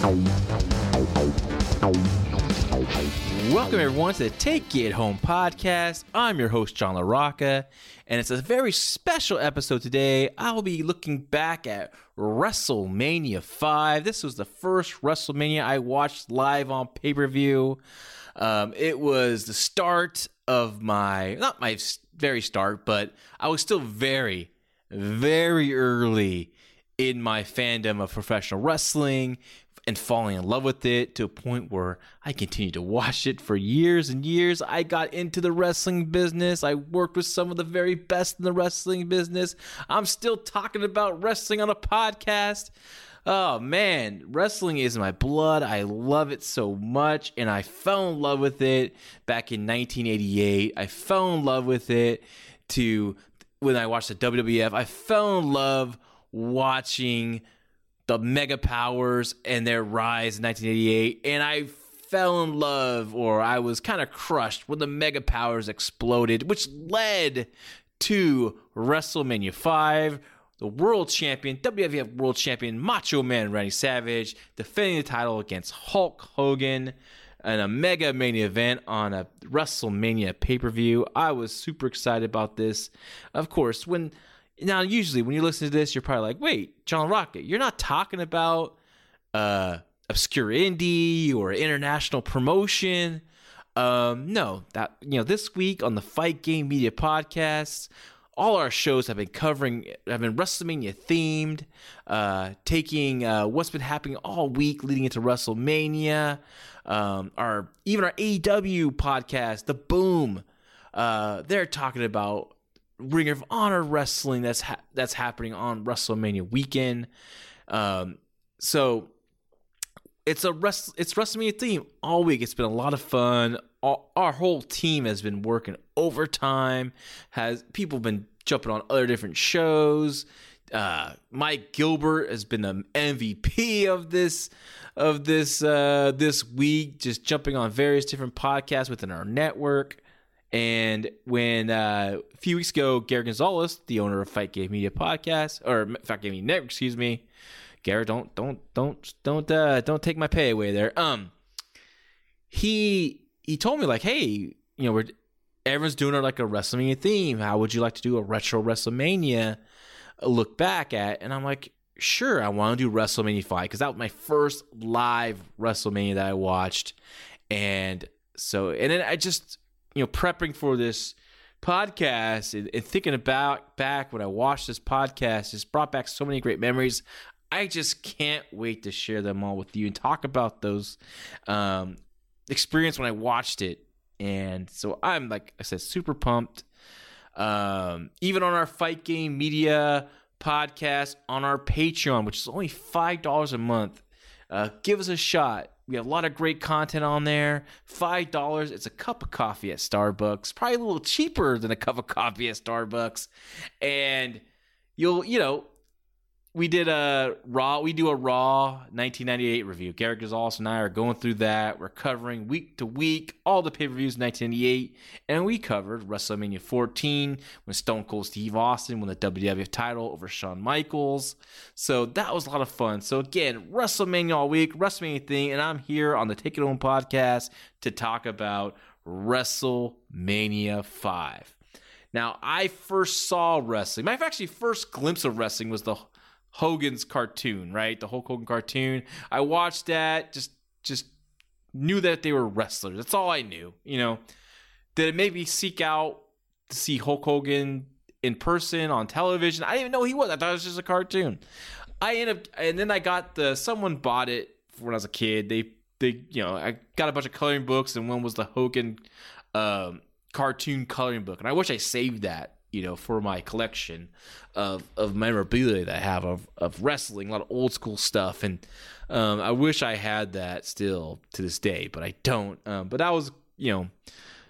Welcome everyone to the Take It Home podcast. I'm your host John LaRocca, and it's a very special episode today. I'll be looking back at WrestleMania 5. This was the first WrestleMania I watched live on pay-per-view. Um, it was the start of my not my very start, but I was still very, very early in my fandom of professional wrestling and falling in love with it to a point where I continued to watch it for years and years. I got into the wrestling business. I worked with some of the very best in the wrestling business. I'm still talking about wrestling on a podcast. Oh man, wrestling is my blood. I love it so much. And I fell in love with it back in 1988. I fell in love with it to when I watched the WWF. I fell in love watching the mega powers and their rise in 1988 and i fell in love or i was kind of crushed when the mega powers exploded which led to wrestlemania 5 the world champion wwf world champion macho man randy savage defending the title against hulk hogan in a mega main event on a wrestlemania pay-per-view. I was super excited about this. Of course when now, usually when you listen to this, you're probably like, wait, John Rocket, you're not talking about uh, obscure indie or international promotion. Um, no, that you know, this week on the Fight Game Media podcast, all our shows have been covering, have been WrestleMania themed, uh, taking uh, what's been happening all week leading into WrestleMania. Um, our even our AEW podcast, The Boom, uh, they're talking about Ring of Honor wrestling that's ha- that's happening on WrestleMania weekend. Um, so it's a rest it's WrestleMania theme all week. It's been a lot of fun. All, our whole team has been working overtime. Has people been jumping on other different shows. Uh, Mike Gilbert has been the MVP of this of this uh, this week, just jumping on various different podcasts within our network. And when uh, a few weeks ago, Gary Gonzalez, the owner of Fight Game Media Podcast or Fight Game Media Network, excuse me, Gary, don't don't don't don't uh, don't take my pay away there. Um, he he told me like, hey, you know, we're everyone's doing it like a WrestleMania theme. How would you like to do a retro WrestleMania look back at? And I'm like, sure, I want to do WrestleMania five because that was my first live WrestleMania that I watched, and so and then I just you know, prepping for this podcast and, and, thinking about back when I watched this podcast, just brought back so many great memories. I just can't wait to share them all with you and talk about those um, experience when I watched it. And so I'm like I said, super pumped. Um, even on our fight game media podcast on our Patreon, which is only five dollars a month. Uh, give us a shot. We have a lot of great content on there. Five dollars. It's a cup of coffee at Starbucks. Probably a little cheaper than a cup of coffee at Starbucks. And you'll you know we did a raw we do a raw 1998 review. Garrett gonzalez and i are going through that. We're covering week to week all the pay-per-views 1998 and we covered wrestlemania 14 when stone cold steve austin won the wwf title over shawn michaels. So that was a lot of fun. So again wrestlemania all week wrestlemania thing and i'm here on the take it home podcast to talk about wrestlemania 5 now, I first saw wrestling. My actually first glimpse of wrestling was the Hogan's cartoon, right? The Hulk Hogan cartoon. I watched that, just just knew that they were wrestlers. That's all I knew. You know, did it make me seek out to see Hulk Hogan in person on television? I didn't even know he was. I thought it was just a cartoon. I ended up, and then I got the someone bought it when I was a kid. They they you know I got a bunch of coloring books, and one was the Hogan um, cartoon coloring book, and I wish I saved that you know, for my collection of of memorabilia that I have of of wrestling, a lot of old school stuff, and um, I wish I had that still to this day, but I don't. Um, but that was, you know,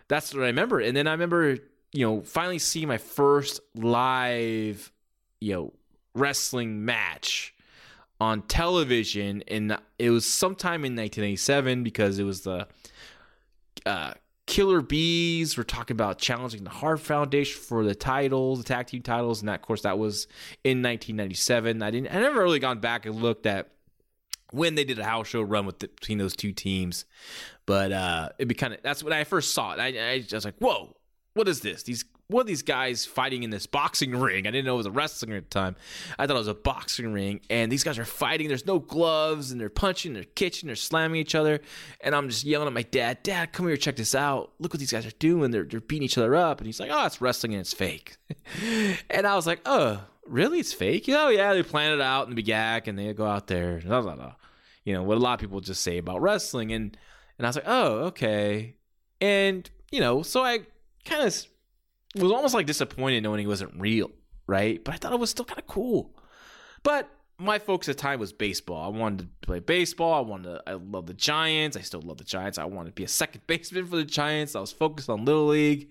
that's what I remember. And then I remember, you know, finally seeing my first live, you know, wrestling match on television, and it was sometime in 1987 because it was the uh, Killer Bees. We're talking about challenging the Hart Foundation for the titles, the tag team titles, and that, of course, that was in 1997. I didn't. I never really gone back and looked at when they did a house show run with the, between those two teams, but uh, it'd be kind of that's when I first saw it. I, I was like, "Whoa, what is this? These what are these guys fighting in this boxing ring? I didn't know it was a wrestling ring at the time. I thought it was a boxing ring, and these guys are fighting. There's no gloves, and they're punching, they're kicking, they're slamming each other. And I'm just yelling at my dad, Dad, come here, check this out. Look what these guys are doing. They're they're beating each other up. And he's like, Oh, it's wrestling and it's fake. and I was like, Oh, really? It's fake? Oh yeah, they plan it out in the BGAC and they go out there. Blah, blah, blah. You know what a lot of people just say about wrestling, and and I was like, Oh, okay. And you know, so I kind of was almost like disappointed knowing he wasn't real, right? But I thought it was still kind of cool. But my focus at time was baseball. I wanted to play baseball. I wanted to, I love the Giants. I still love the Giants. I wanted to be a second baseman for the Giants. I was focused on Little League.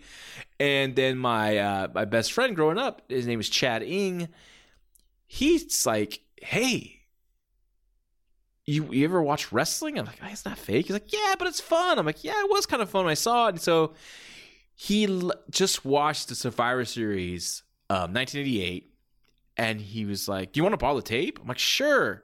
And then my uh, my best friend growing up, his name is Chad Ing. He's like, hey, you, you ever watch wrestling? I'm like, oh, it's not fake. He's like, yeah, but it's fun. I'm like, yeah, it was kind of fun I saw it. And so he l- just watched the Survivor Series, um, 1988, and he was like, "Do you want to borrow the tape?" I'm like, "Sure."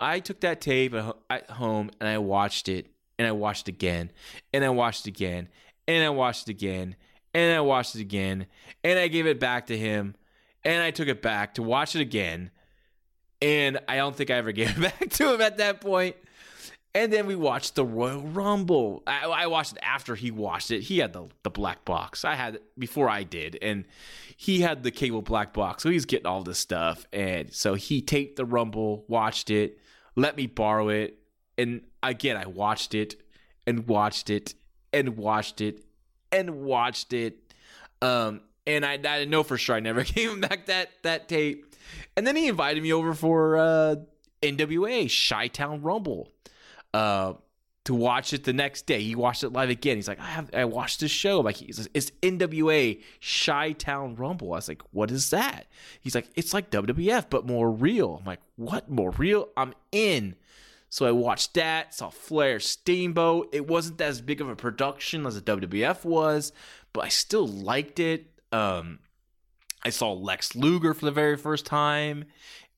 I took that tape at home and I watched it, and I watched it again, and I watched it again, and I watched it again, and I watched it again, and I gave it back to him, and I took it back to watch it again, and I don't think I ever gave it back to him at that point. And then we watched the Royal Rumble. I, I, watched it after he watched it. He had the, the black box. I had it before I did. And he had the cable black box. So he's getting all this stuff. And so he taped the Rumble, watched it, let me borrow it. And again, I watched it and watched it and watched it and watched it. Um, and I, I didn't know for sure I never gave him back that, that tape. And then he invited me over for uh, NWA Chi Town Rumble uh, to watch it the next day. He watched it live again. He's like, I have I watched this show. I'm like, he says, it's NWA Chi Town Rumble. I was like, what is that? He's like, it's like WWF, but more real. I'm like, what? More real? I'm in. So I watched that, saw Flair Steamboat. It wasn't as big of a production as a WWF was, but I still liked it. Um, I saw Lex Luger for the very first time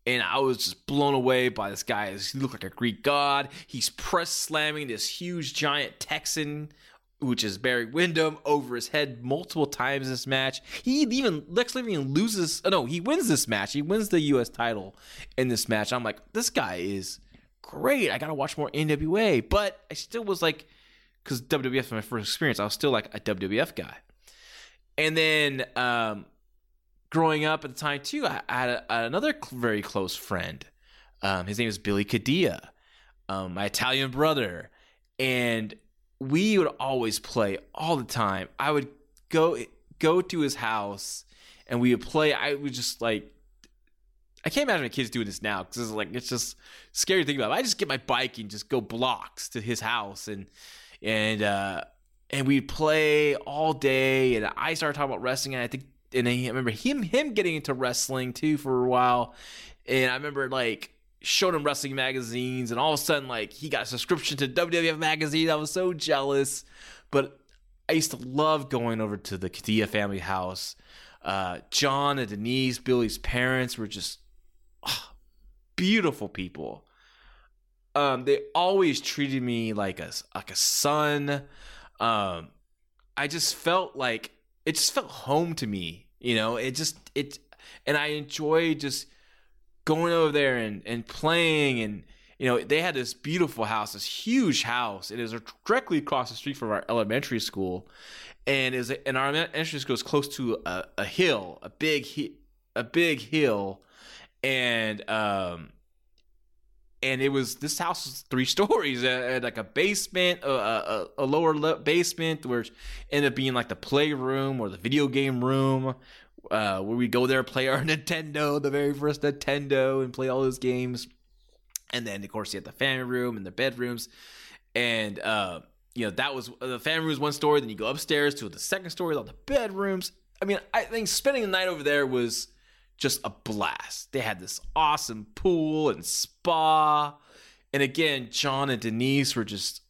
and I was just blown away by this guy. He looked like a Greek god. He's press slamming this huge giant Texan, which is Barry Windham, over his head multiple times in this match. He even Lex Luger loses. Oh no, he wins this match. He wins the U.S. title in this match. I'm like, this guy is great. I gotta watch more NWA, but I still was like, because WWF was my first experience. I was still like a WWF guy. And then um, growing up at the time too, I, had a, another very close friend. Um, his name is Billy Cadilla, um, my Italian brother, and we would always play all the time. I would go go to his house, and we would play. I would just like. I can't imagine my kids doing this now because it's like it's just scary to think about. I just get my bike and just go blocks to his house and and uh, and we'd play all day. And I started talking about wrestling, and I think and I remember him him getting into wrestling too for a while, and I remember like showed him wrestling magazines, and all of a sudden like he got a subscription to WWF magazine. I was so jealous, but I used to love going over to the Cadia family house. Uh, John and Denise, Billy's parents, were just oh, beautiful people. Um, they always treated me like a like a son. Um, I just felt like it just felt home to me. You know, it just it, and I enjoy just going over there and and playing and you know they had this beautiful house, this huge house. It is directly across the street from our elementary school, and is and our elementary school is close to a, a hill, a big a big hill, and um and it was this house was three stories, uh, like a basement, a, a, a lower basement, which ended up being like the playroom or the video game room, uh, where we go there play our Nintendo, the very first Nintendo, and play all those games. And then of course you had the family room and the bedrooms, and uh, you know that was the family room was one story. Then you go upstairs to the second story, all the bedrooms. I mean, I think spending the night over there was just a blast. They had this awesome pool and spa. And again, John and Denise were just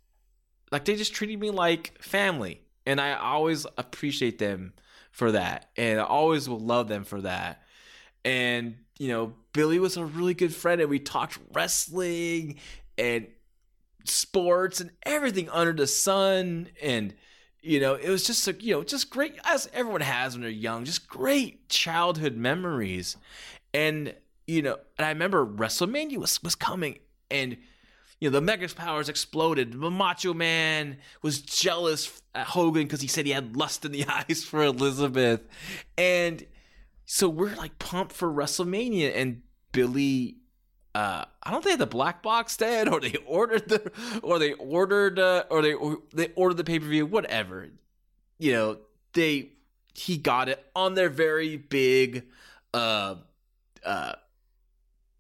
like they just treated me like family. And I always appreciate them for that. And I always will love them for that. And, you know, Billy was a really good friend and we talked wrestling and sports and everything under the sun and you know it was just a, you know just great as everyone has when they're young just great childhood memories. And you know and i remember wrestlemania was was coming and you know the mega powers exploded. The macho man was jealous at hogan because he said he had lust in the eyes for elizabeth. And so we're like pumped for wrestlemania and billy uh, I don't think the black box did, or they ordered the, or they ordered, uh, or they or they ordered the pay per view, whatever. You know, they he got it on their very big, uh, uh,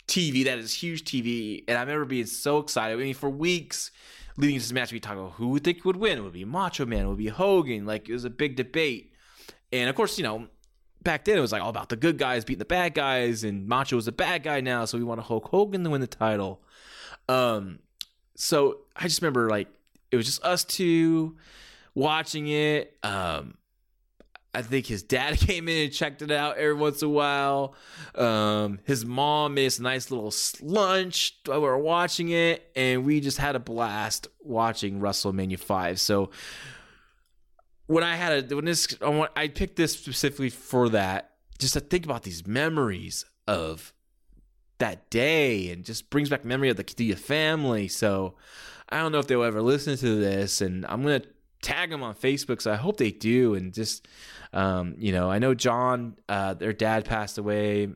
TV. That is huge TV, and I remember being so excited. I mean, for weeks leading to this match, we talked about who we think would win. It would be Macho Man, it would be Hogan. Like it was a big debate, and of course, you know, back then it was like all about the good guys beating the bad guys, and Macho was a bad guy now, so we want Hulk Hogan to win the title. Um, so I just remember like it was just us two watching it. Um, I think his dad came in and checked it out every once in a while. Um, his mom made us a nice little lunch while we were watching it, and we just had a blast watching WrestleMania 5. So when I had a when this I, picked this specifically for that, just to think about these memories of that day and just brings back memory of the Cadia family. So I don't know if they'll ever listen to this, and I'm gonna tag them on Facebook. So I hope they do, and just um, you know, I know John, uh, their dad passed away.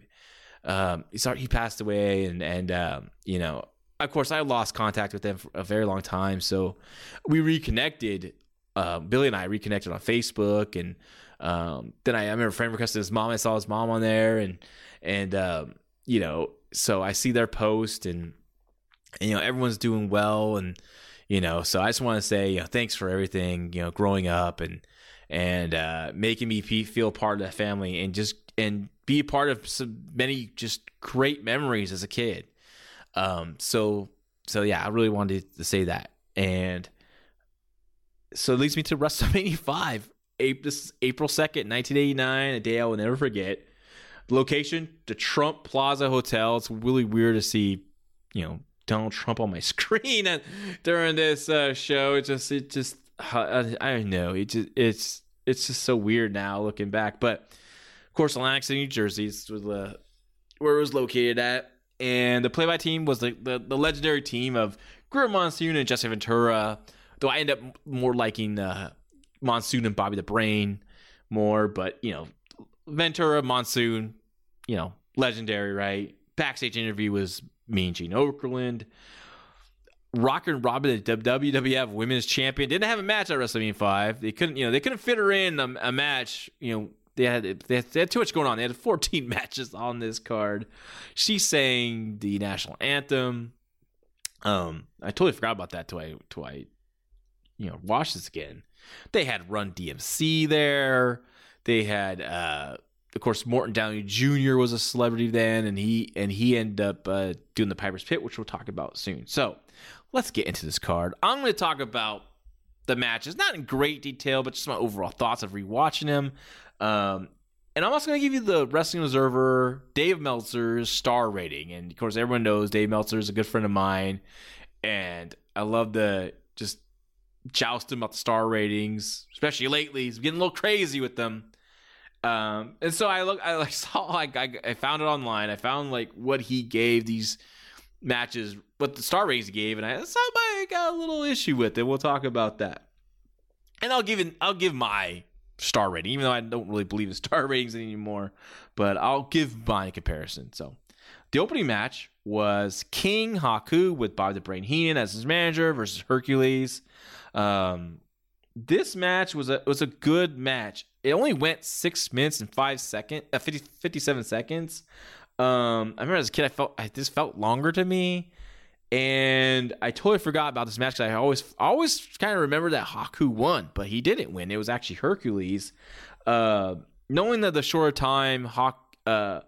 Um, sorry, he passed away, and and um, you know, of course, I lost contact with them for a very long time. So we reconnected uh, Billy and I reconnected on Facebook, and um, then I, I remember friend requested his mom. I saw his mom on there, and and um, you know, so I see their post, and, and, you know, everyone's doing well, and you know, so I just want to say, you know, thanks for everything, you know, growing up and and uh, making me feel part of the family, and just and be a part of some many just great memories as a kid. Um, so so yeah, I really wanted to say that, and so it leads me to WrestleMania 5. This is April 2nd, 1989, a day I will never forget. Location, the Trump Plaza Hotel. It's really weird to see, you know, Donald Trump on my screen and during this uh, show. It just, it just, I, I don't know. It just, it's, it's just so weird now looking back. But of course, Atlantic City, New Jersey is where it was located at. And the play by team was the, the, the legendary team of Gorilla Monsoon and Jesse Ventura. Though I end up more liking uh, Monsoon and Bobby the Brain more, but you know, Ventura, Monsoon, you know, legendary, right? Backstage interview was Mean Gene Okerlund. Rockin' Robin, the WWF Women's Champion, didn't have a match at WrestleMania Five. They couldn't, you know, they couldn't fit her in a, a match. You know, they had, they had, they had too much going on. They had 14 matches on this card. She sang the national anthem. Um, I totally forgot about that till I till I you know watch this again. They had Run DMC there. They had uh, of course, Morton Downey Jr. was a celebrity then, and he and he ended up uh, doing the Piper's Pit, which we'll talk about soon. So let's get into this card. I'm going to talk about the matches, not in great detail, but just my overall thoughts of rewatching them. Um, and I'm also going to give you the Wrestling Observer, Dave Meltzer's star rating. And of course, everyone knows Dave Meltzer is a good friend of mine, and I love the just jousting about the star ratings, especially lately. He's getting a little crazy with them. Um, and so I look, I like saw, like I, I found it online. I found like what he gave these matches, what the star ratings gave, and I I got a little issue with it. We'll talk about that. And I'll give it, I'll give my star rating, even though I don't really believe in star ratings anymore. But I'll give my comparison. So the opening match was King Haku with Bob the Brain Heenan as his manager versus Hercules. Um, this match was a was a good match. It only went six minutes and five seconds, uh, 50, 57 seconds. Um, I remember as a kid, I felt I, this felt longer to me, and I totally forgot about this match because I always always kind of remember that Haku won, but he didn't win. It was actually Hercules. Uh, knowing that the shorter time Hawk, uh,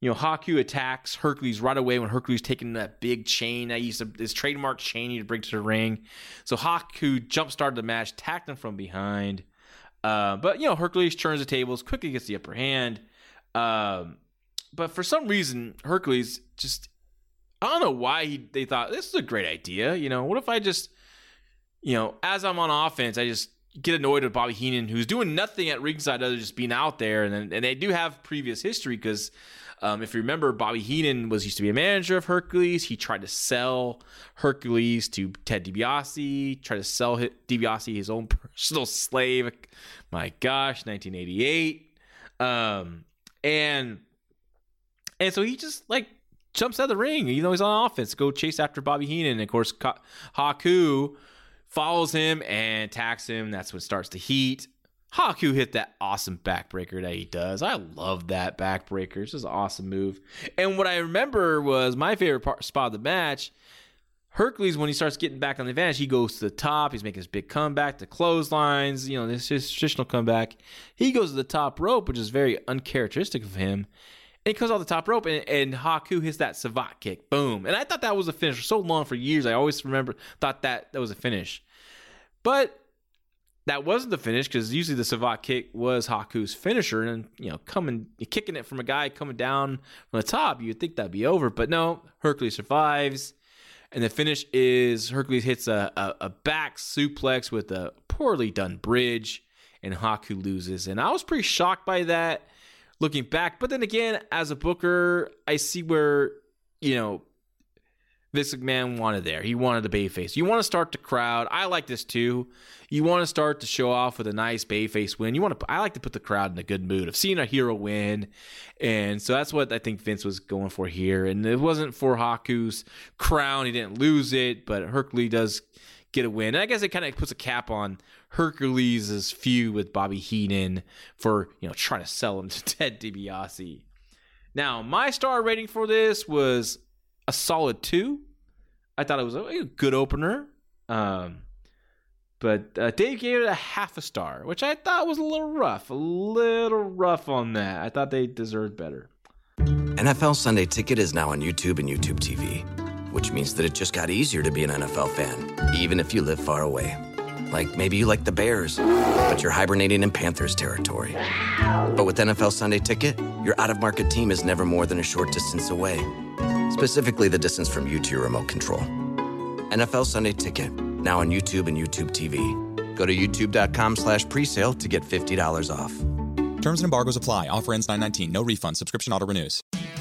you know, Haku attacks Hercules right away when Hercules taking that big chain that he used to his trademark chain he to bring to the ring. So Haku jump started the match, attacked him from behind. Uh, but you know, Hercules turns the tables, quickly gets the upper hand. Um, but for some reason, Hercules just I don't know why he, they thought this is a great idea. You know, what if I just, you know, as I'm on offense, I just get annoyed with Bobby Heenan, who's doing nothing at ringside other than just being out there, and and they do have previous history because um, if you remember, Bobby Heenan was used to be a manager of Hercules. He tried to sell Hercules to Ted DiBiase, tried to sell DiBiase his own personal slave. My gosh, 1988. Um, and and so he just like jumps out of the ring, even though he's on offense, go chase after Bobby Heenan. And of course, Haku follows him and attacks him. That's what starts the heat. Haku hit that awesome backbreaker that he does. I love that backbreaker. It's just an awesome move. And what I remember was my favorite part, spot of the match. Hercules, when he starts getting back on the advantage, he goes to the top. He's making his big comeback, the clotheslines, you know, this is traditional comeback. He goes to the top rope, which is very uncharacteristic of him. And he comes off the top rope, and, and Haku hits that savate kick. Boom. And I thought that was a finish for so long for years. I always remember, thought that that was a finish. But that wasn't the finish because usually the savate kick was Haku's finisher, and you know, coming kicking it from a guy coming down from the top, you'd think that'd be over, but no, Hercules survives, and the finish is Hercules hits a, a, a back suplex with a poorly done bridge, and Haku loses, and I was pretty shocked by that looking back, but then again, as a booker, I see where you know Vince McMahon wanted there. He wanted the babyface. You want to start the crowd. I like this too. You want to start to show off with a nice babyface win. You want to. I like to put the crowd in a good mood of seeing a hero win, and so that's what I think Vince was going for here. And it wasn't for Haku's crown. He didn't lose it, but Hercules does get a win. And I guess it kind of puts a cap on Hercules' feud with Bobby Heenan for you know trying to sell him to Ted DiBiase. Now, my star rating for this was a solid two. I thought it was a good opener. Um, but uh, Dave gave it a half a star, which I thought was a little rough. A little rough on that. I thought they deserved better. NFL Sunday Ticket is now on YouTube and YouTube TV, which means that it just got easier to be an NFL fan, even if you live far away. Like maybe you like the Bears, but you're hibernating in Panthers territory. But with NFL Sunday Ticket, your out of market team is never more than a short distance away specifically the distance from you to your remote control. NFL Sunday Ticket, now on YouTube and YouTube TV. Go to youtube.com slash presale to get $50 off. Terms and embargoes apply. Offer ends 919. No refund. Subscription auto renews.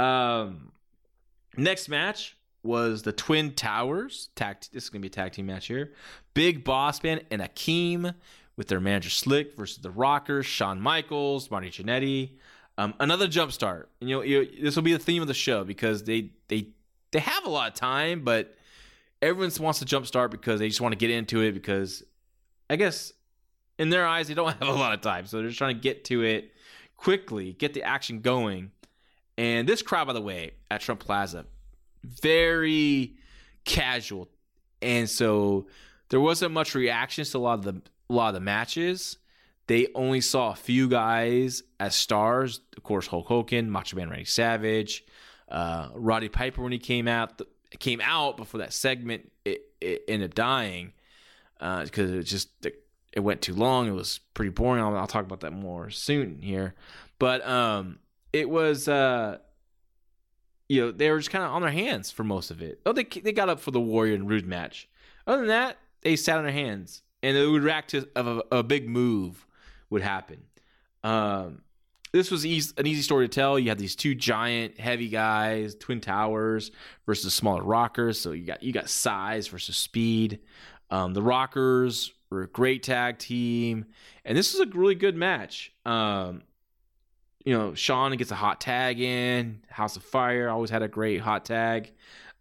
Um, next match was the Twin Towers. Tag, this is gonna be a tag team match here. Big Boss Man and Akeem with their manager Slick versus the Rockers, Shawn Michaels, Marty Jannetty. Um, another jump start. You know, this will be the theme of the show because they they they have a lot of time, but everyone wants to jump start because they just want to get into it because I guess in their eyes they don't have a lot of time, so they're just trying to get to it quickly, get the action going. And this crowd, by the way, at Trump Plaza, very casual, and so there wasn't much reactions to a lot of the a lot of the matches. They only saw a few guys as stars. Of course, Hulk Hogan, Macho Man Randy Savage, uh, Roddy Piper when he came out came out before that segment. It, it ended up dying because uh, it just it went too long. It was pretty boring. I'll, I'll talk about that more soon here, but um, it was uh, you know they were just kind of on their hands for most of it. Oh, they they got up for the Warrior and Rude match. Other than that, they sat on their hands and it would react to a, a big move would happen. Um, this was easy, an easy story to tell. You had these two giant, heavy guys, twin towers versus smaller rockers. So you got you got size versus speed. Um, the Rockers were a great tag team, and this was a really good match. Um, you know, Shawn gets a hot tag in. House of Fire always had a great hot tag.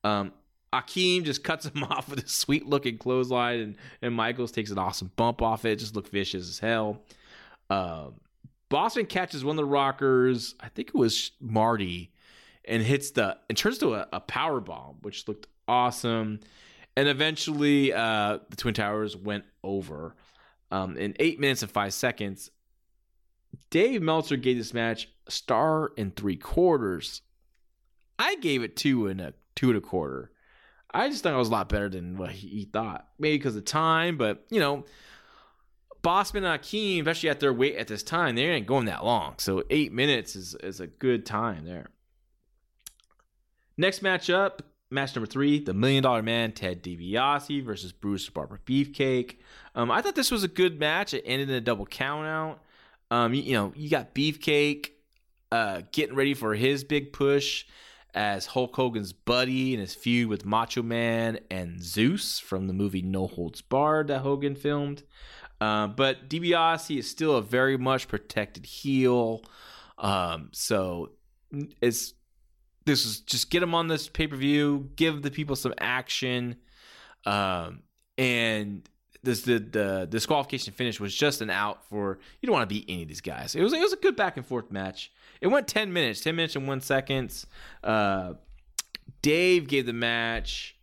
Um, Akeem just cuts him off with a sweet looking clothesline, and, and Michaels takes an awesome bump off it. Just looked vicious as hell. Um, Bossman catches one of the rockers, I think it was Marty, and hits the and turns to a, a power bomb, which looked awesome. And eventually, uh, the Twin Towers went over um, in eight minutes and five seconds. Dave Meltzer gave this match a star and three quarters. I gave it two and a two and a quarter. I just thought it was a lot better than what he thought. Maybe because of time, but you know, Bossman and Akeem, especially at their weight at this time, they ain't going that long. So eight minutes is, is a good time there. Next matchup, match number three, the Million Dollar Man Ted DiBiase versus Brutus Barber Beefcake. Um, I thought this was a good match. It ended in a double countout. Um, you, you know, you got Beefcake uh, getting ready for his big push as Hulk Hogan's buddy in his feud with Macho Man and Zeus from the movie No Holds Barred that Hogan filmed. Uh, but DiBiase is still a very much protected heel. Um, so it's this is just get him on this pay per view, give the people some action, um, and this the the disqualification finish was just an out for you don't want to beat any of these guys. It was it was a good back and forth match. It went ten minutes, ten minutes and one seconds. Uh, Dave gave the match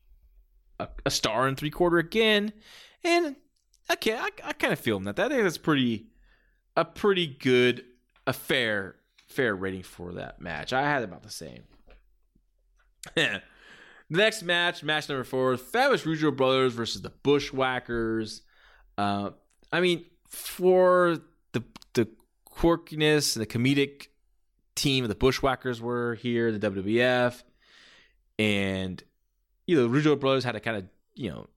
a, a star and three quarter again, and okay, I, I kind of feel that. I think that's pretty a pretty good, a fair fair rating for that match. I had about the same. Next match, match number four, Fabulous Rougeau Brothers versus the Bushwhackers. Uh, I mean, for the the quirkiness and the comedic team of the Bushwhackers were here, the WWF, and you know, Rougeau Brothers had to kind of you know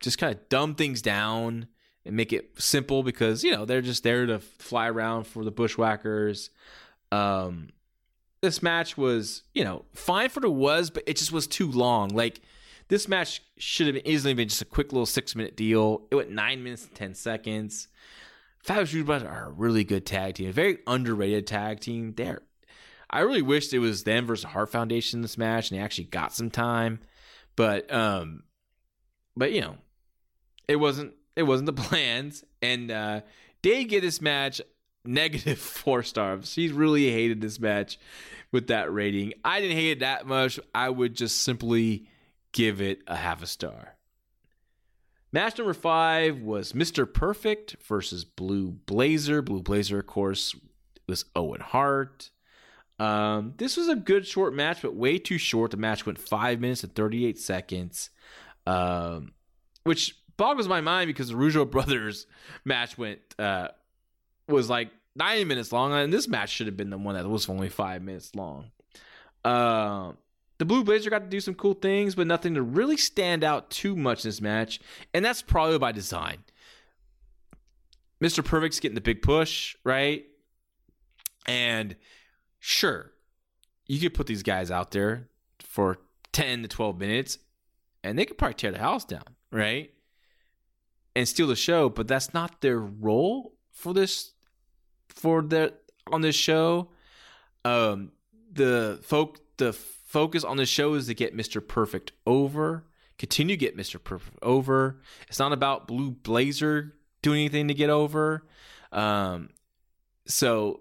just kind of dumb things down and make it simple because you know they're just there to fly around for the bushwhackers. Um, this match was you know fine for what it was, but it just was too long. Like this match should have easily been just a quick little six minute deal. It went nine minutes and ten seconds. Fabulous Brothers are a really good tag team, a very underrated tag team. There, I really wished it was them versus Hart Foundation in this match, and they actually got some time. But um, but you know, it wasn't it wasn't the plans. And uh, Dave gave this match negative four stars. He really hated this match with that rating. I didn't hate it that much. I would just simply give it a half a star. Match number five was Mr. Perfect versus Blue Blazer. Blue Blazer, of course, was Owen Hart. Um, this was a good short match, but way too short. The match went five minutes and 38 seconds, um, which boggles my mind because the Rougeau brothers match went uh, was like 90 minutes long, and this match should have been the one that was only five minutes long. Uh, the Blue Blazer got to do some cool things, but nothing to really stand out too much in this match, and that's probably by design. Mr. Perfect's getting the big push, right? And sure, you could put these guys out there for 10 to 12 minutes, and they could probably tear the house down, right? and steal the show, but that's not their role for this for the on this show. Um, the folk the focus on the show is to get Mr. Perfect over, continue to get Mr. Perfect over. It's not about Blue Blazer doing anything to get over. Um, so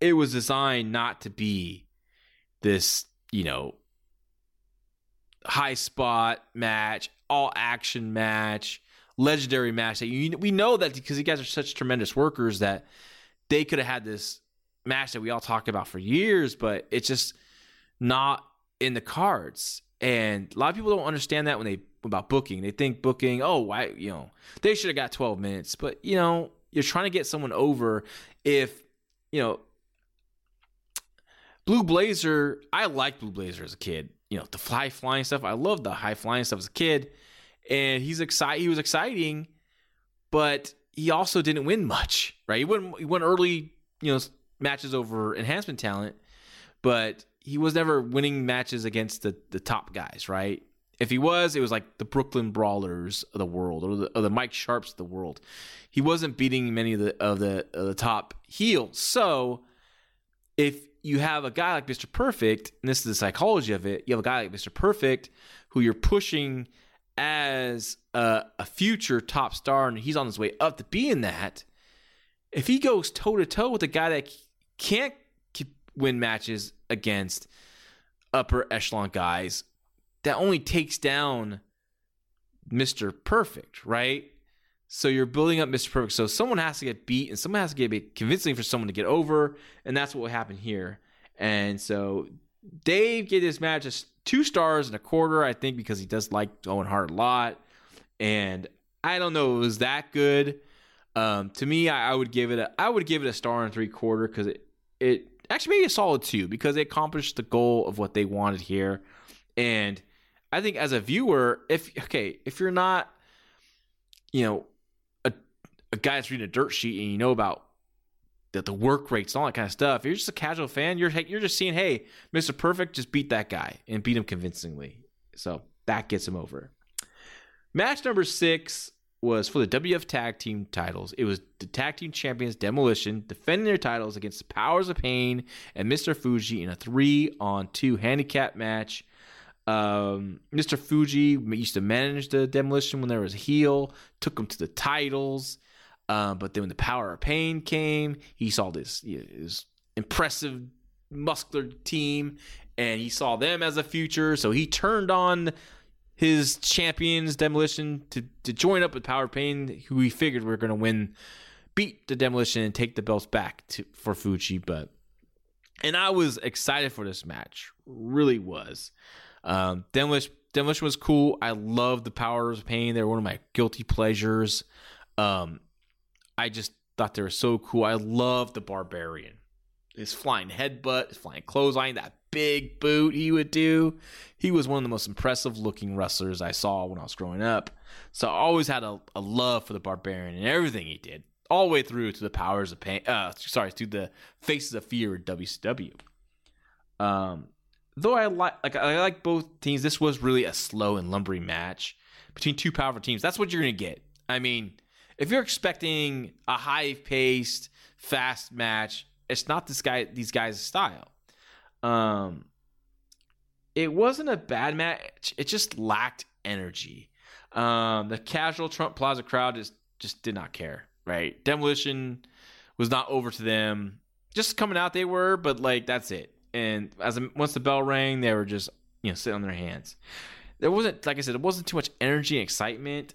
it was designed not to be this, you know, high spot match, all action match, legendary match that you we know that because you guys are such tremendous workers that they could have had this match that we all talk about for years, but it's just not in the cards. And a lot of people don't understand that when they about booking. They think booking, oh, why, you know, they should have got 12 minutes. But, you know, you're trying to get someone over if, you know, Blue Blazer, I liked Blue Blazer as a kid. You know, the fly flying stuff. I loved the high flying stuff as a kid. And he's excited he was exciting, but he also didn't win much, right? He won he won early, you know, matches over enhancement talent, but he was never winning matches against the the top guys, right? If he was, it was like the Brooklyn Brawlers of the world or the, or the Mike Sharps of the world. He wasn't beating many of the of the of the top heels. So if you have a guy like Mr. Perfect, and this is the psychology of it, you have a guy like Mr. Perfect who you're pushing as a, a future top star, and he's on his way up to being that. If he goes toe to toe with a guy that can't win matches against upper echelon guys, that only takes down Mr. Perfect, right? So you're building up Mr. Perfect. So someone has to get beat and someone has to get beat convincingly for someone to get over. And that's what will happen here. And so Dave gave this match two stars and a quarter, I think, because he does like Owen Hart a lot. And I don't know, it was that good. Um, to me, I, I, would give it a I would give it a star and three quarter because it it actually maybe a solid two because they accomplished the goal of what they wanted here. And I think as a viewer, if okay, if you're not, you know, a a guy that's reading a dirt sheet and you know about the, the work rates and all that kind of stuff, if you're just a casual fan, you're you're just seeing, hey, Mr. Perfect, just beat that guy and beat him convincingly. So that gets him over. Match number six was for the WF Tag Team titles. It was the Tag Team Champions Demolition defending their titles against the Powers of Pain and Mr. Fuji in a three on two handicap match. Um, Mr. Fuji used to manage the demolition when there was a heel, took him to the titles. Um, but then when the power of pain came, he saw this, this impressive, muscular team, and he saw them as a future. So he turned on his champions, Demolition, to, to join up with Power Pain, who he figured were going to win, beat the Demolition, and take the belts back to, for Fuji. But and I was excited for this match, really was. Um, Demolition, Demolition was cool. I love the Powers of Pain. They're one of my guilty pleasures. Um, I just thought they were so cool. I love the Barbarian. His flying headbutt, his flying clothesline, that big boot he would do. He was one of the most impressive looking wrestlers I saw when I was growing up. So I always had a, a love for the Barbarian and everything he did, all the way through to the powers of pain. Uh, sorry, to the faces of fear in WCW. Um, though I like like I like both teams, this was really a slow and lumbering match between two powerful teams. That's what you're gonna get. I mean, if you're expecting a high paced, fast match, it's not this guy these guys' style. Um it wasn't a bad match, it just lacked energy. Um the casual Trump Plaza crowd just just did not care, right? Demolition was not over to them. Just coming out they were, but like that's it and as once the bell rang, they were just you know sitting on their hands. There wasn't, like I said, it wasn't too much energy and excitement.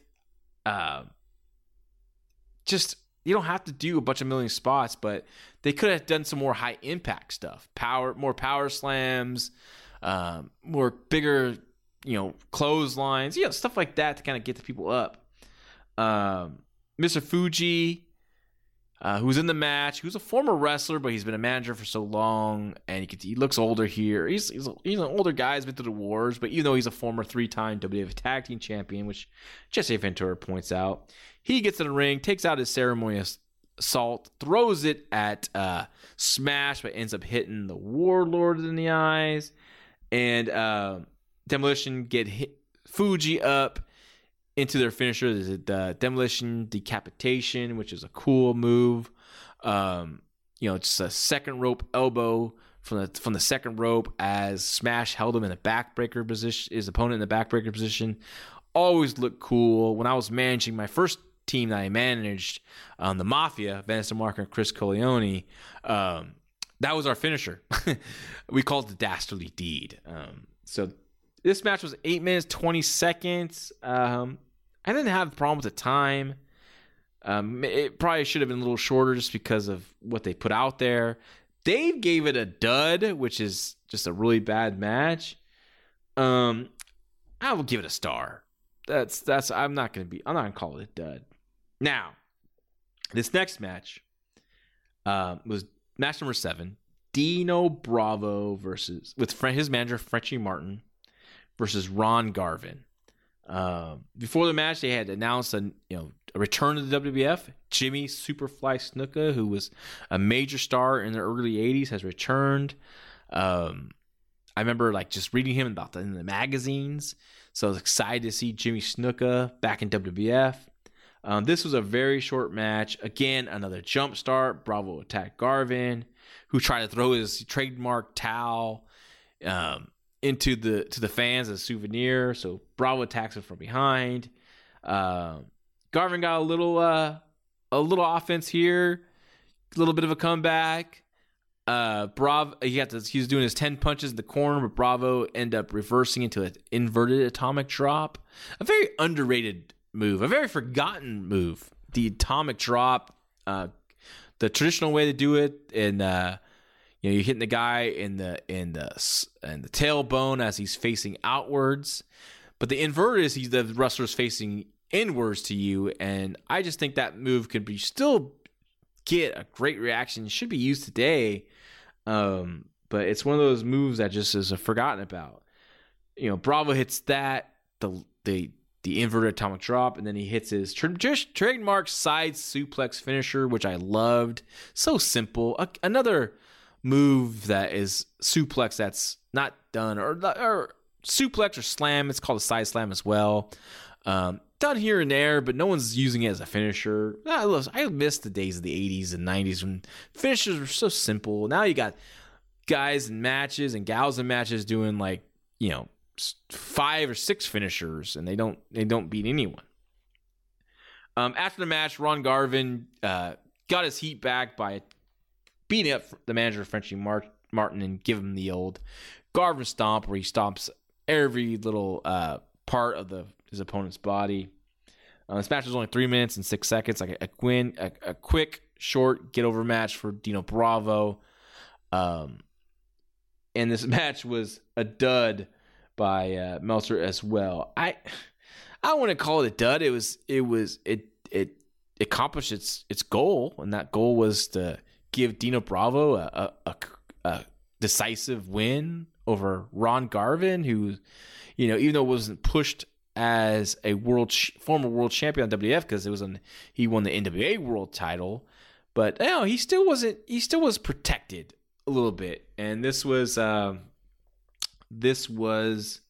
Uh, just you don't have to do a bunch of million spots, but they could have done some more high impact stuff, power, more power slams, um, more bigger, you know, clotheslines, you know, stuff like that to kind of get the people up. Um, Mr. Fuji uh, who's in the match, who's a former wrestler, but he's been a manager for so long, and he, can, he looks older here. He's he's, he's, an older guy, he's been through the wars, but even though he's a former three-time WWF Tag Team Champion, which Jesse Ventura points out, he gets in the ring, takes out his ceremonious salt, throws it at uh, Smash, but ends up hitting the Warlord in the eyes, and uh, Demolition get hit, Fuji up into their finisher. There's the demolition decapitation, which is a cool move. Um, you know, just a second rope elbow from the from the second rope as Smash held him in the backbreaker position, his opponent in the backbreaker position. Always looked cool. When I was managing my first team that I managed, um, the Mafia, Vanessa Marker and Chris Coleone, um, that was our finisher. we called it the Dastardly Deed. Um, so this match was eight minutes twenty seconds. Um, I didn't have a problem with the time. Um, it probably should have been a little shorter just because of what they put out there. Dave gave it a dud, which is just a really bad match. Um, I will give it a star. That's that's. I'm not gonna be. I'm not gonna call it a dud. Now, this next match uh, was match number seven. Dino Bravo versus with his manager Frenchie Martin versus Ron Garvin. Uh, before the match, they had announced a you know a return to the WWF. Jimmy Superfly Snuka, who was a major star in the early '80s, has returned. Um, I remember like just reading him about the, in the magazines, so I was excited to see Jimmy Snuka back in WWF. Um, this was a very short match. Again, another jump start. Bravo attacked Garvin, who tried to throw his trademark towel. Um, into the to the fans as a souvenir. So Bravo attacks him from behind. Uh, Garvin got a little uh, a little offense here, a little bit of a comeback. Uh, Bravo, he got to, he was doing his ten punches in the corner, but Bravo end up reversing into an inverted atomic drop. A very underrated move, a very forgotten move. The atomic drop, uh, the traditional way to do it, and uh, you know, you're hitting the guy in the in the in the tailbone as he's facing outwards, but the inverted is he's the wrestler's facing inwards to you, and I just think that move could be still get a great reaction. Should be used today, um, but it's one of those moves that just is forgotten about. You know, Bravo hits that the the the inverted atomic drop, and then he hits his just trademark side suplex finisher, which I loved. So simple. A, another move that is suplex that's not done or, or suplex or slam. It's called a side slam as well. Um, done here and there, but no one's using it as a finisher. I, love, I miss the days of the 80s and 90s when finishers were so simple. Now you got guys in matches and gals in matches doing like, you know, five or six finishers and they don't they don't beat anyone. Um, after the match, Ron Garvin uh, got his heat back by beating up the manager, Frenchie Martin, and give him the old Garvin stomp where he stomps every little uh, part of the his opponent's body. Uh, this match was only three minutes and six seconds, like a, a, win, a, a quick, short get over match for Dino Bravo. Um, and this match was a dud by uh, Meltzer as well. I I want to call it a dud. It was it was it it accomplished its its goal, and that goal was to give Dino Bravo a, a, a decisive win over Ron Garvin, who, you know, even though wasn't pushed as a world former world champion on WWF because it was he won the NWA world title, but you know, he still wasn't he still was protected a little bit, and this was um, this was.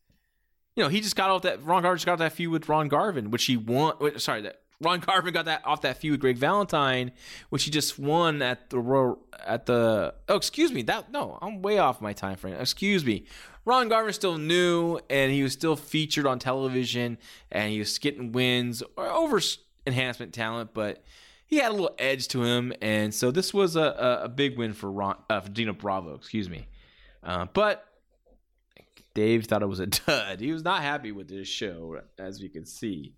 You know, he just got off that. Ron Garvin just got off that feud with Ron Garvin, which he won. Sorry, that Ron Garvin got that off that feud with Greg Valentine, which he just won at the Royal at the. Oh, excuse me. That no, I'm way off my time frame. Excuse me. Ron Garvin still new, and he was still featured on television, and he was getting wins over enhancement talent, but he had a little edge to him, and so this was a, a, big win for Ron uh, for Dino Bravo. Excuse me, uh, but Dave thought it was a dud. He was not happy with this show, as you can see.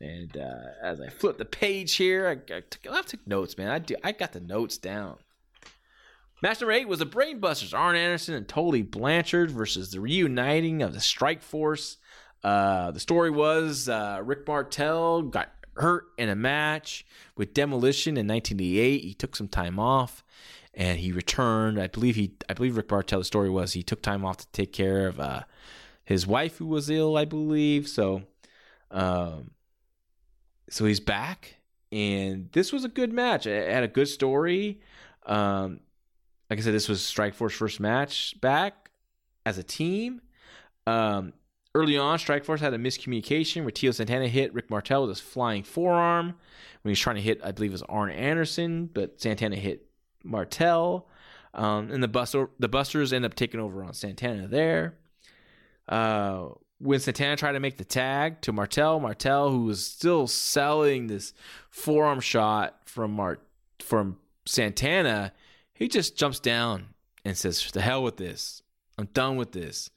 And uh, as I flip the page here, I, I, took, I took notes, man. I do, I got the notes down. Match number eight was the Brainbusters, Arn Anderson and Tully Blanchard versus the reuniting of the Strike Force. Uh, the story was uh, Rick Martel got hurt in a match with Demolition in 1988. He took some time off and he returned. I believe he, I believe Rick Martel. The story was he took time off to take care of uh, his wife who was ill, I believe. So, um, so he's back, and this was a good match. It had a good story. Um, like I said, this was Strikeforce first match back as a team. Um, Early on, Strikeforce had a miscommunication where Tito Santana hit Rick Martel with his flying forearm when he was trying to hit, I believe it was Arn Anderson, but Santana hit Martel. Um, and the Buster, the Busters end up taking over on Santana there. Uh, when Santana tried to make the tag to Martel, Martel, who was still selling this forearm shot from Mar- from Santana, he just jumps down and says, "The hell with this! I'm done with this."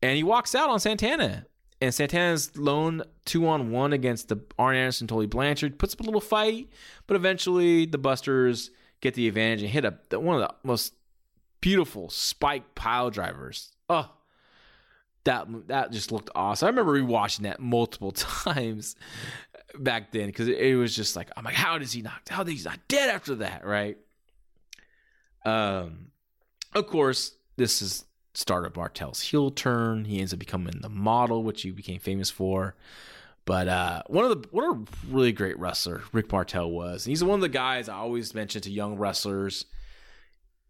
And he walks out on Santana. And Santana's lone two on one against the Arn Anderson, Tully Blanchard, puts up a little fight, but eventually the Busters get the advantage and hit a one of the most beautiful spike pile drivers. Oh, that that just looked awesome. I remember rewatching that multiple times back then because it, it, was just like I'm like, how does he not? How is he not dead after that? Right. Um, of course, this is started Martel's heel turn. He ends up becoming the model, which he became famous for. But uh, one of the what a really great wrestler Rick Martel was. And he's one of the guys I always mention to young wrestlers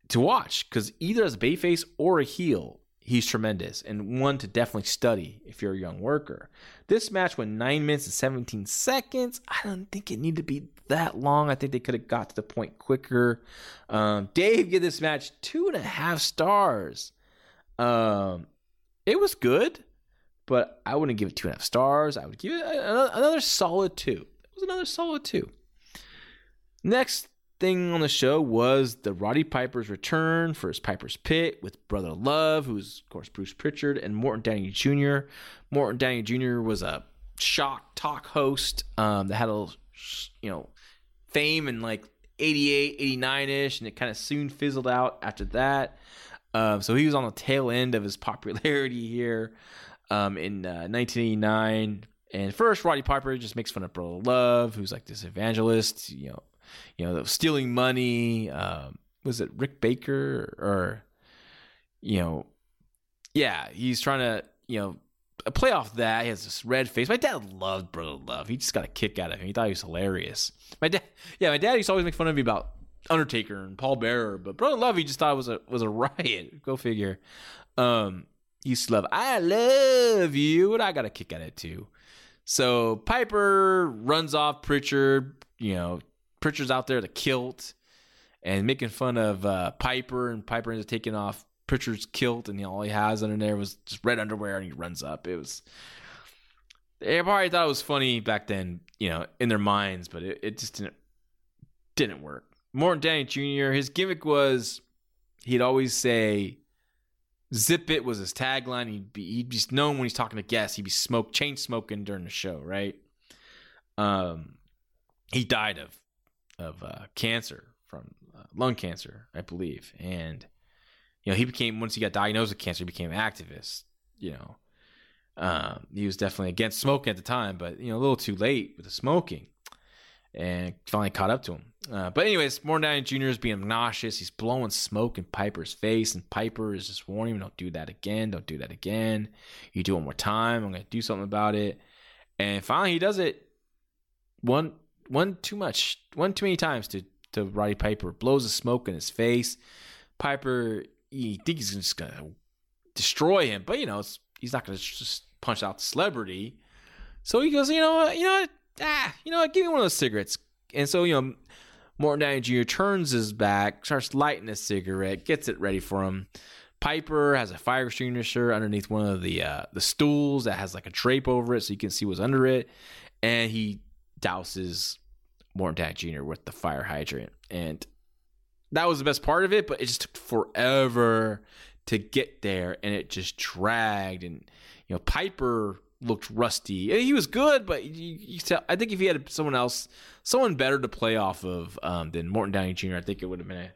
to watch because either as a babyface or a heel, he's tremendous and one to definitely study if you're a young worker. This match went nine minutes and 17 seconds. I don't think it needed to be that long. I think they could have got to the point quicker. Um, Dave gave this match two and a half stars. Um, it was good, but I wouldn't give it two and a half stars. I would give it another solid two. It was another solid two. Next thing on the show was the Roddy Piper's return for his Piper's Pit with Brother Love, who's of course Bruce Prichard, and Morton Downey Jr. Morton Downey Jr. was a shock talk host um, that had a you know fame in like 88, 89 ish, and it kind of soon fizzled out after that. Um, so he was on the tail end of his popularity here um, in uh, 1989. And first, Roddy Piper just makes fun of Brother Love, who's like this evangelist, you know, you know, stealing money. Um, was it Rick Baker or, you know, yeah, he's trying to, you know, play off that. He has this red face. My dad loved Brother Love. He just got a kick out of him. He thought he was hilarious. My dad, yeah, my dad used to always make fun of me about Undertaker and Paul Bearer, but Brother Love he just thought it was a was a riot. Go figure. Um, he used to love I love you, and I got a kick at it too. So Piper runs off Prichard. You know, Prichard's out there the kilt and making fun of uh, Piper, and Piper ends up taking off Prichard's kilt, and all he has under there was just red underwear, and he runs up. It was. Probably thought it was funny back then, you know, in their minds, but it, it just didn't didn't work. Morton Downey Jr., his gimmick was he'd always say, Zip it was his tagline. He'd be he'd be known when he's talking to guests. He'd be smoke chain smoking during the show, right? Um, he died of of uh, cancer from uh, lung cancer, I believe, and you know he became once he got diagnosed with cancer, he became an activist. You know, um, he was definitely against smoking at the time, but you know a little too late with the smoking and finally caught up to him. Uh, but anyways, Morton Jr. is being obnoxious. He's blowing smoke in Piper's face, and Piper is just warning him, "Don't do that again. Don't do that again. You do it one more time, I'm to do something about it." And finally, he does it one one too much, one too many times to to Roddy Piper. Blows the smoke in his face. Piper, he thinks he's just to destroy him, but you know, he's not to just punch out the celebrity. So he goes, you know what, you know ah, you know give me one of those cigarettes. And so, you know, Morton Downey Jr. turns his back, starts lighting a cigarette, gets it ready for him. Piper has a fire extinguisher underneath one of the uh, the stools that has like a drape over it so you can see what's under it. And he douses Morton Downey Jr. with the fire hydrant. And that was the best part of it, but it just took forever to get there and it just dragged. And, you know, Piper looked rusty. He was good, but you, you tell, I think if he had someone else, someone better to play off of um, than Morton Downey Jr., I think it would have been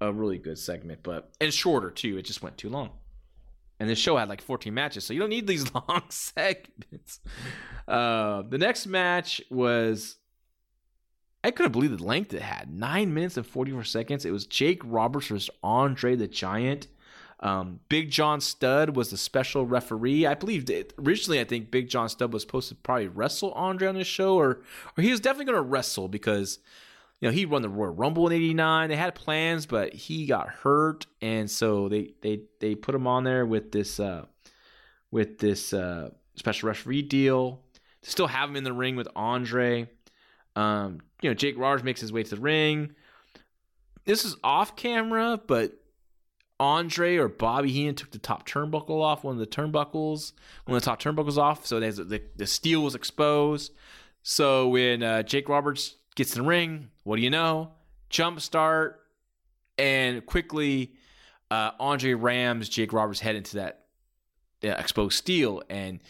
a, a really good segment. But and shorter too. It just went too long. And this show had like 14 matches, so you don't need these long segments. Uh, the next match was. I couldn't believe the length it had. Nine minutes and 44 seconds. It was Jake Roberts versus Andre the Giant. Um, Big John Studd was the special referee. I believe originally, I think Big John Studd was supposed to probably wrestle Andre on this show, or or he was definitely going to wrestle because you know he won the Royal Rumble in '89. They had plans, but he got hurt, and so they they they put him on there with this uh, with this uh, special referee deal. To still have him in the ring with Andre. Um, you know, Jake Roberts makes his way to the ring. This is off camera, but Andre or Bobby Heenan took the top turnbuckle off, one of the turnbuckles, one of the top turnbuckles off, so the, the steel was exposed. So when uh, Jake Roberts gets in the ring, what do you know? Jump start, and quickly uh, Andre rams Jake Roberts' head into that uh, exposed steel, and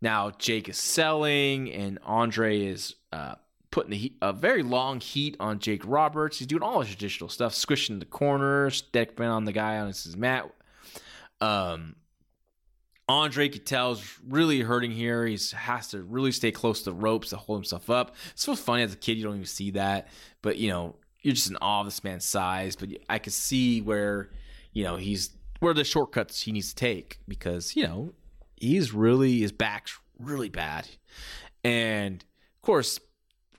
now Jake is selling, and Andre is uh, putting heat, a very long heat on Jake Roberts. He's doing all his traditional stuff, squishing the corner, stepping on the guy on his mat. Um, Andre is really hurting here. He has to really stay close to the ropes to hold himself up. It's so funny as a kid, you don't even see that, but you know you're just in awe of this man's size. But I could see where you know he's where the shortcuts he needs to take because you know he's really his back's really bad, and of course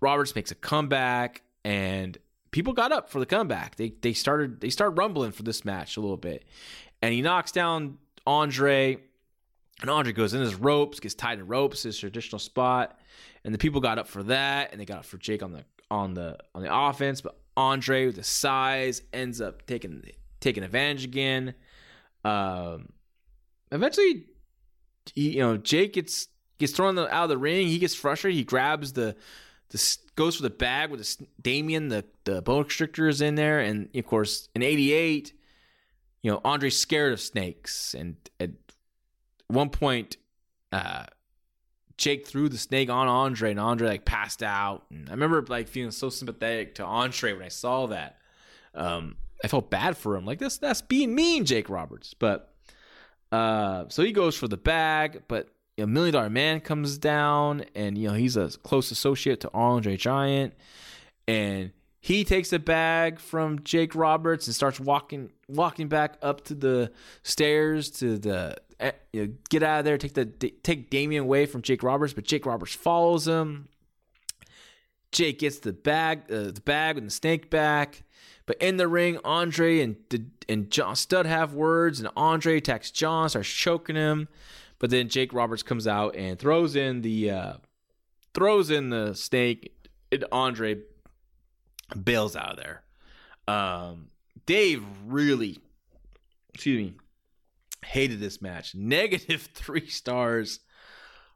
Roberts makes a comeback and people got up for the comeback. They they started they started rumbling for this match a little bit. And he knocks down Andre and Andre goes in his ropes, gets tied in ropes, his traditional spot. And the people got up for that and they got up for Jake on the on the on the offense, but Andre with the size ends up taking taking advantage again. Um eventually he, you know, Jake gets gets thrown out of the ring. He gets frustrated. He grabs the the goes for the bag with the Damien, the the bone constrictor is in there, and of course in '88, you know Andre's scared of snakes, and at one point, uh, Jake threw the snake on Andre, and Andre like passed out. And I remember like feeling so sympathetic to Andre when I saw that. Um, I felt bad for him, like this that's being mean, Jake Roberts. But uh, so he goes for the bag, but a million dollar man comes down and you know he's a close associate to Andre Giant and he takes a bag from Jake Roberts and starts walking walking back up to the stairs to the you know, get out of there take the take Damien away from Jake Roberts but Jake Roberts follows him Jake gets the bag uh, the bag and the snake back but in the ring Andre and and John Studd have words and Andre attacks John starts choking him but then Jake Roberts comes out and throws in the uh, throws in the snake. And Andre bails out of there. Um, Dave really, excuse me, hated this match. Negative three stars.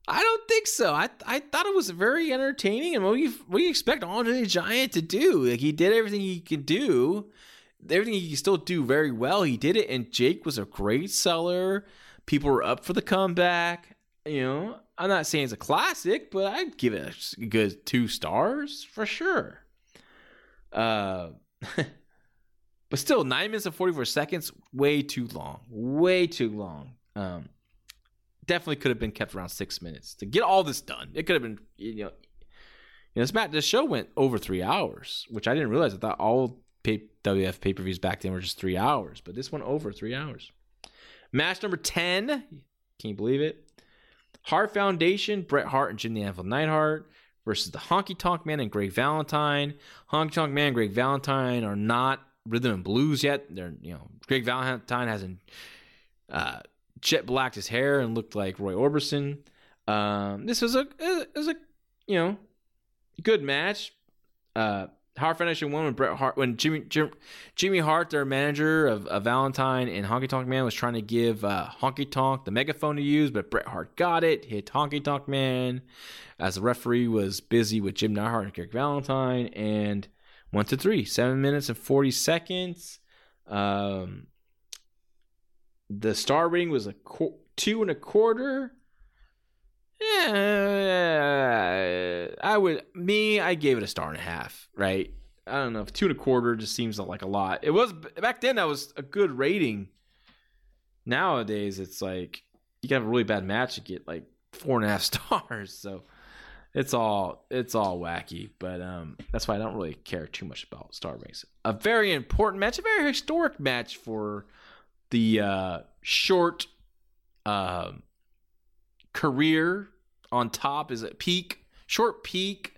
I don't think so. I I thought it was very entertaining and what we we expect Andre the Giant to do. Like he did everything he could do, everything he could still do very well. He did it, and Jake was a great seller people were up for the comeback. You know, I'm not saying it's a classic, but I'd give it a good two stars for sure. Uh, but still, nine minutes and 44 seconds, way too long. Way too long. Um, definitely could have been kept around six minutes to get all this done. It could have been, you know, you know, this match, this show went over three hours, which I didn't realize. I thought all WF pay per views back then were just three hours, but this went over three hours. Match number 10. Can you believe it? Hart Foundation, Bret Hart and Jim the Anvil Neidhart versus the Honky Tonk Man and Greg Valentine. Honky Tonk Man and Greg Valentine are not rhythm and blues yet. They're, you know, Greg Valentine hasn't uh, jet blacked his hair and looked like Roy Orbison. Um, this was a, it was a, you know, good match. Uh, Hart Foundation won when Bret Hart when Jimmy Jim, Jimmy Hart, their manager of, of, Valentine and Honky Tonk Man, was trying to give uh, Honky Tonk the megaphone to use, but Bret Hart got it, hit Honky Tonk Man, as the referee was busy with Jim Neidhart and Greg Valentine, and one to three, seven minutes and forty seconds. Um, the star rating was a qu- two and a quarter. Yeah, I would. Me, I gave it a star and a half. Right? I don't know. If Two and a quarter just seems like a lot. It was back then. That was a good rating. Nowadays, it's like you can have a really bad match and get like four and a half stars. So it's all it's all wacky. But um, that's why I don't really care too much about star. A very important match, a very historic match for the uh, short. Uh, career on top is a peak, short peak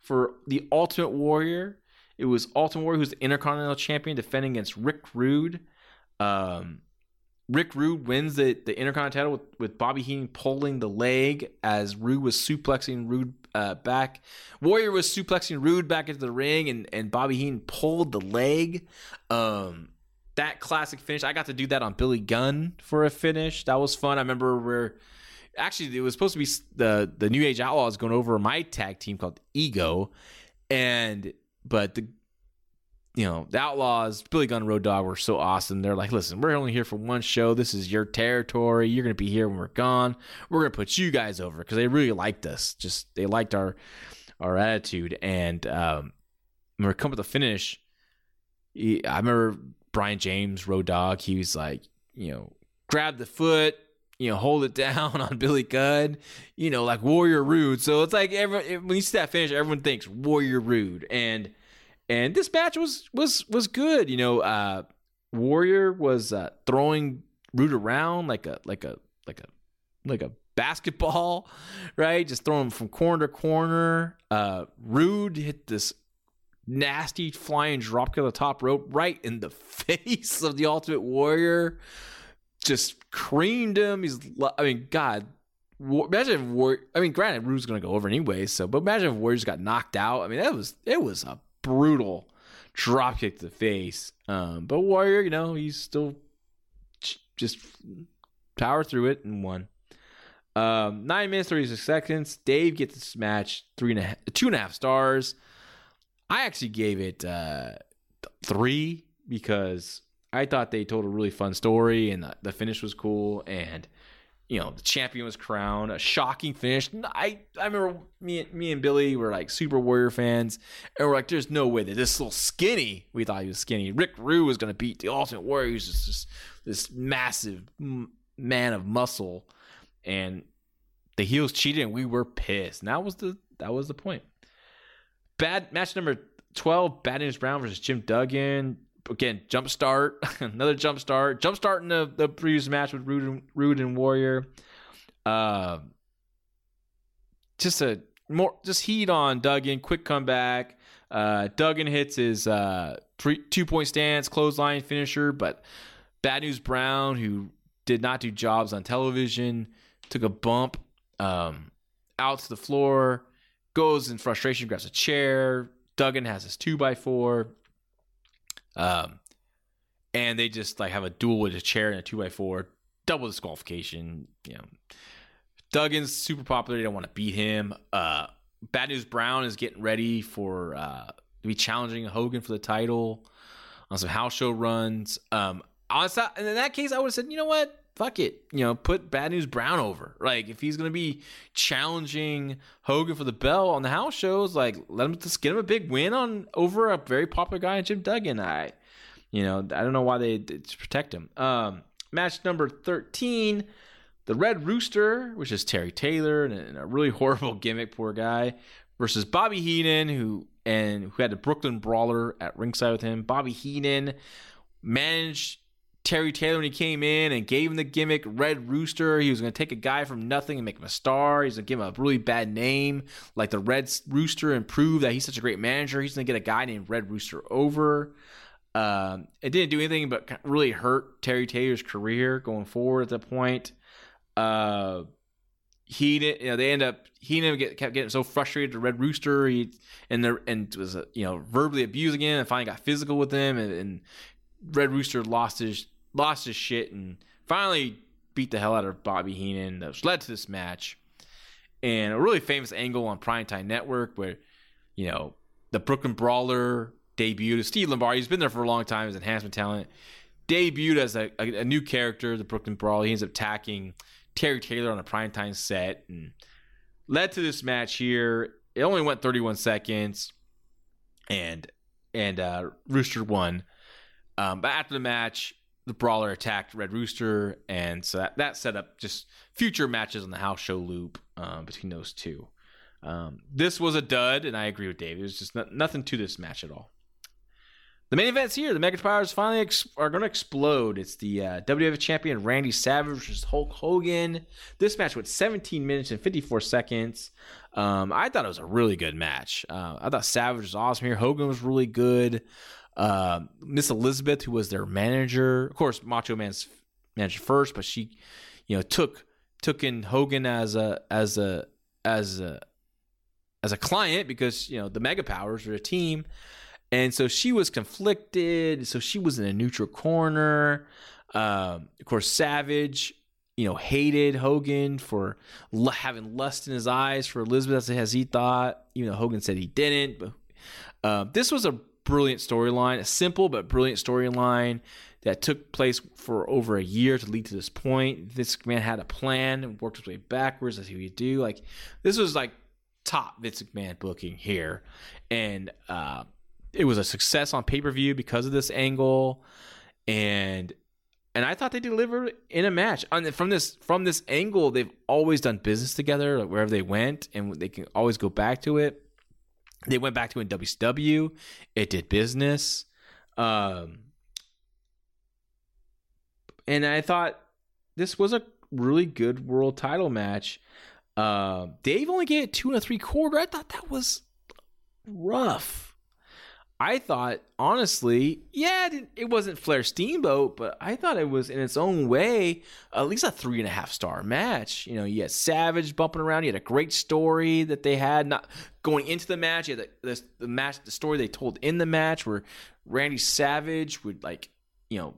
for the Ultimate Warrior. It was Ultimate Warrior who's the Intercontinental Champion defending against Rick Rude. Um, Rick Rude wins the, the Intercontinental with, with Bobby Heenan pulling the leg as Rude was suplexing Rude uh, back. Warrior was suplexing Rude back into the ring, and, and Bobby Heenan pulled the leg. Um, that classic finish. I got to do that on Billy Gunn for a finish. That was fun. I remember where actually it was supposed to be the the New Age Outlaws going over my tag team called Ego, and but the you know the Outlaws, Billy Gunn, Road Dog were so awesome. They're like, listen, we're only here for one show. This is your territory. You're gonna be here when we're gone. We're gonna put you guys over because they really liked us. Just they liked our our attitude. And um, when we come to the finish, he, I remember Brian James, Road Dog. He was like, you know, grab the foot, you know, hold it down on Billy Gunn, you know, like Warrior Rude. So it's like every, when you see that finish, everyone thinks Warrior Rude, and and this match was was was good. You know, uh, Warrior was uh, throwing Rude around like a like a like a like a basketball, right? Just throwing from corner to corner. Uh, Rude hit this nasty flying dropkick on the top rope right in the face of the Ultimate Warrior. Just creamed him. He's, I mean, God, imagine if Warrior. I mean, granted, Rude's gonna go over anyway. So, but imagine if Warriors got knocked out. I mean, that was it was a brutal dropkick to the face. Um, but Warrior, you know, he's still just power through it and won. Um, nine minutes thirty six seconds. Dave gets this match three and a half, two and a half stars. I actually gave it uh, three because I thought they told a really fun story and the, the finish was cool and you know the champion was crowned a shocking finish. I i remember me, me and billy were like super warrior fans and we're like there's no way that this little skinny we thought he was skinny rick rude was going to beat the ultimate warrior who's just this, this massive man of muscle and the heels cheated and we were pissed. And that was the that was the point. Bad match number 12 bad news brown versus jim duggan again, jump start, another jump start, jump start in the, the previous match with Rude and, Rude and Warrior. Uh, just a more just heat on Duggan, quick comeback. Uh, Duggan hits his uh, three two point stance, clothesline finisher, but Bad News Brown, who did not do jobs on television, took a bump um, out to the floor, goes in frustration, grabs a chair. Duggan has his two by four um, and they just like have a duel with a chair and a two by four, double disqualification. You know, Duggan's super popular. They don't want to beat him. Uh, Bad News Brown is getting ready for uh, to be challenging Hogan for the title on some house show runs. Um, honestly, and in that case, I would have said, you know what? Fuck it. You know, put Bad News Brown over. Like, if he's to be challenging Hogan for the bell on the house shows, like, let him just get him a big win on over a very popular guy, Jim Duggan. I, you know, I don't know why they protect him. Um, match number 13, the Red Rooster, which is Terry Taylor and a really horrible gimmick, poor guy, versus Bobby Heenan, who and who had the Brooklyn Brawler at ringside with him. Bobby Heenan managed Terry Taylor when he came in and gave him the gimmick Red Rooster. He was going to take a guy from nothing and make him a star. He's going to give him a really bad name like the Red Rooster and prove that he's such a great manager. He's going to get a guy named Red Rooster over. Um, it didn't do anything but really hurt Terry Taylor's career going forward at that point. Uh, he didn't, you know, they end up he never get, kept getting so frustrated to Red Rooster. He and the and was uh, you know verbally abusing him and finally got physical with him and, and Red Rooster lost his lost his shit and finally beat the hell out of Bobby Heenan, which led to this match. And a really famous angle on Primetime Network where, you know, the Brooklyn Brawler debuted. Steve Lombardi, he's been there for a long time as enhancement talent, debuted as a, a, a new character, the Brooklyn Brawler. He ends up attacking Terry Taylor on a primetime set and led to this match here. It only went 31 seconds, and and uh, Rooster won. Um, but after the match, the brawler attacked Red Rooster, and so that, that set up just future matches on the house show loop um, between those two. Um, this was a dud, and I agree with Dave. It was just nothing to this match at all. The main event's here. The Mega Powers finally ex- are going to explode. It's the uh, WWF champion Randy Savage versus Hulk Hogan. This match went 17 minutes and 54 seconds. Um, I thought it was a really good match. Uh, I thought Savage was awesome here. Hogan was really good. Uh, Miss Elizabeth, who was their manager, of course, Macho Man's manager first, but she, you know, took took in Hogan as a as a as a as a client because you know the Mega Powers are a team, and so she was conflicted. So she was in a neutral corner. Um, of course, Savage, you know, hated Hogan for l- having lust in his eyes for Elizabeth as he thought. You know, Hogan said he didn't. But uh, this was a brilliant storyline, a simple but brilliant storyline that took place for over a year to lead to this point. This man had a plan and worked his way backwards as he would do. Like this was like top Vince McMahon booking here, and uh, it was a success on pay per view because of this angle, and and I thought they delivered in a match. And from this from this angle, they've always done business together, like wherever they went, and they can always go back to it. They went back to in WCW. It did business. Um, and I thought this was a really good world title match. Uh, Dave only gave it two and a three quarter. I thought that was rough. I thought, honestly, yeah, it, wasn't Flair Steamboat, but I thought it was in its own way at least a three and a half star match. You know, you had Savage bumping around. You had a great story that they had not going into the match. You had the, the, the match, the story they told in the match where Randy Savage would like, you know,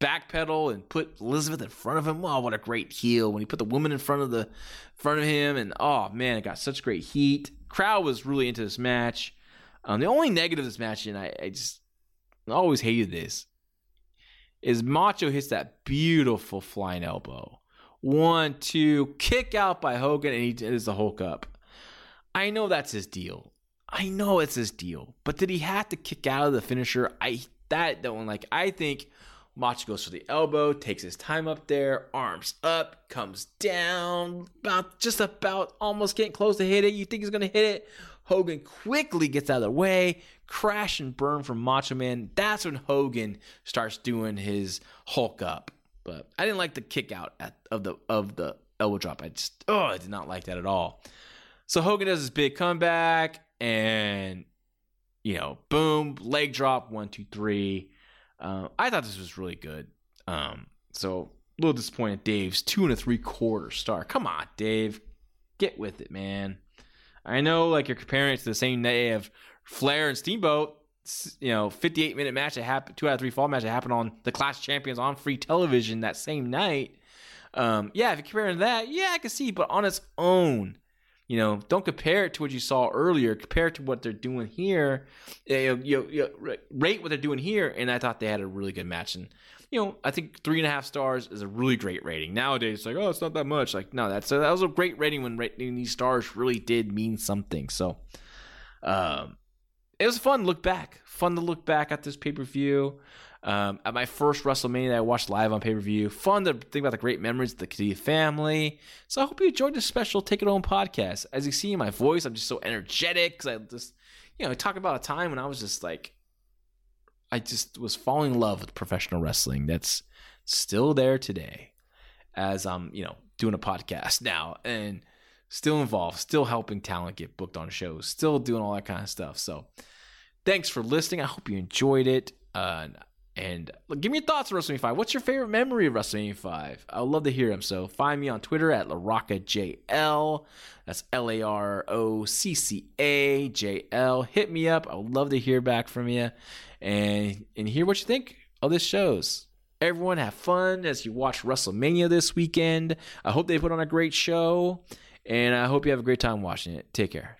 backpedal and put Elizabeth in front of him. Oh, what a great heel when he put the woman in front of the front of him, and oh man, it got such great heat. Crowd was really into this match. Um, the only negative of this match, and I, I just always hated this, is Macho hits that beautiful flying elbow. One, two, kick out by Hogan, and he does the Hulk up. I know that's his deal. I know it's his deal. But did he have to kick out of the finisher? I that don't like. I think Macho goes for the elbow, takes his time up there, arms up, comes down, about just about almost getting close to hit it. You think he's gonna hit it? Hogan quickly gets out of the way, crash and burn from Macho Man. That's when Hogan starts doing his Hulk up. But I didn't like the kick out at, of the of the elbow drop. I just oh, I did not like that at all. So Hogan does his big comeback, and you know, boom, leg drop, one, two, three. Uh, I thought this was really good. Um, so a little disappointed. Dave's two and a three quarter star. Come on, Dave, get with it, man. I know, like you're comparing it to the same day of Flair and Steamboat. You know, 58 minute match that happened, two out of three fall match that happened on the Clash Champions on free television that same night. Um, yeah, if you're comparing that, yeah, I can see, but on its own, you know, don't compare it to what you saw earlier. Compare it to what they're doing here. You, you, you rate what they're doing here, and I thought they had a really good match. And you know, I think three and a half stars is a really great rating. Nowadays, it's like, oh, it's not that much. Like, no, that's a, that was a great rating when rating these stars really did mean something. So, um, it was fun to look back. Fun to look back at this pay per view. Um, at my first WrestleMania that I watched live on pay per view. Fun to think about the great memories of the Khedivah family. So I hope you enjoyed this special Take It Home podcast. As you see in my voice, I'm just so energetic because I just, you know, talk about a time when I was just like I just was falling in love with professional wrestling. That's still there today, as I'm you know doing a podcast now and still involved, still helping talent get booked on shows, still doing all that kind of stuff. So, thanks for listening. I hope you enjoyed it. Uh, and give me your thoughts on WrestleMania 5. What's your favorite memory of WrestleMania 5? I would love to hear them. So find me on Twitter at LaRoccaJL. That's L A R O C C A J L. Hit me up. I would love to hear back from you and and hear what you think of this shows. Everyone have fun as you watch WrestleMania this weekend. I hope they put on a great show, and I hope you have a great time watching it. Take care.